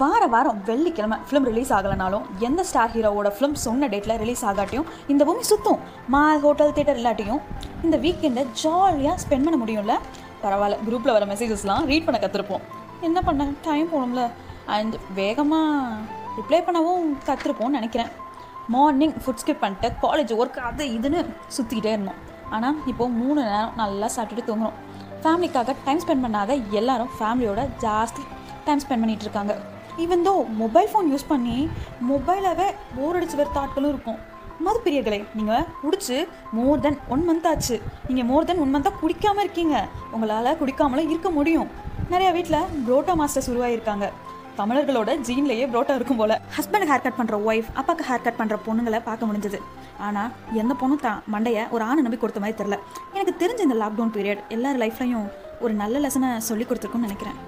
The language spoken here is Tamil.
வார வாரம் வெள்ளிக்கிழமை ஃபிலிம் ரிலீஸ் ஆகலைனாலும் எந்த ஸ்டார் ஹீரோவோட ஃபிலிம் சொன்ன டேட்டில் ரிலீஸ் ஆகாட்டியும் இந்த பூமி சுற்றும் மால் ஹோட்டல் தேட்டர் இல்லாட்டியும் இந்த வீக்கெண்டை ஜாலியாக ஸ்பெண்ட் பண்ண முடியும்ல? பரவாயில்ல குரூப்பில் வர மெசேஜஸ்லாம் ரீட் பண்ண கற்றுருப்போம் என்ன பண்ண? டைம் போகணும்ல அண்ட் வேகமாக ரிப்ளை பண்ணவும் கற்றுருப்போம்னு நினைக்கிறேன். மார்னிங் ஃபுட் ஸ்கிப் பண்ணிட்டு காலேஜ் ஒர்க் அது இதுன்னு சுற்றிக்கிட்டே இருந்தோம். ஆனால் இப்போது மூணு நேரம் நல்லா சாப்பிட்டுட்டு தூங்குறோம். ஃபேமிலிக்காக டைம் ஸ்பெண்ட் பண்ணாத எல்லாரும் ஃபேமிலியோட ஜாஸ்தி டைம் ஸ்பெண்ட் பண்ணிகிட்டு இருக்காங்க. Even though mobile phone use பண்ணி மொபைலாகவே போர் அடிச்சு வர தாட்களும் இருக்கும். மது பிரியர்களே நீங்கள் குடிச்சு மோர் தென் ஒன் மந்த் ஆச்சு. நீங்கள் மோர் தென் ஒன் மந்த்தாக குடிக்காமல் இருக்கீங்க. உங்களால் குடிக்காமலும் இருக்க முடியும். நிறையா வீட்டில் புரோட்டா மாஸ்டர்ஸ் உருவாகியிருக்காங்க. தமிழர்களோட ஜீன்லேயே புரோட்டா இருக்கும் போல். ஹஸ்பண்ட் ஹேர் கட் பண்ணுற ஒய்ஃப் அப்பாக்கு ஹேர் கட் பண்ணுற பொண்ணுங்களை பார்க்க முடிஞ்சது. ஆனால் எந்த பொண்ணும் தான் மண்டையை ஒரு ஆணை நம்பி கொடுத்த மாதிரி தெரில எனக்கு தெரிஞ்ச இந்த லாக்டவுன் பீரியட் எல்லார் லைஃப்லையும் ஒரு நல்ல லெசனை சொல்லி கொடுத்துருக்குன்னு நினைக்கிறேன்.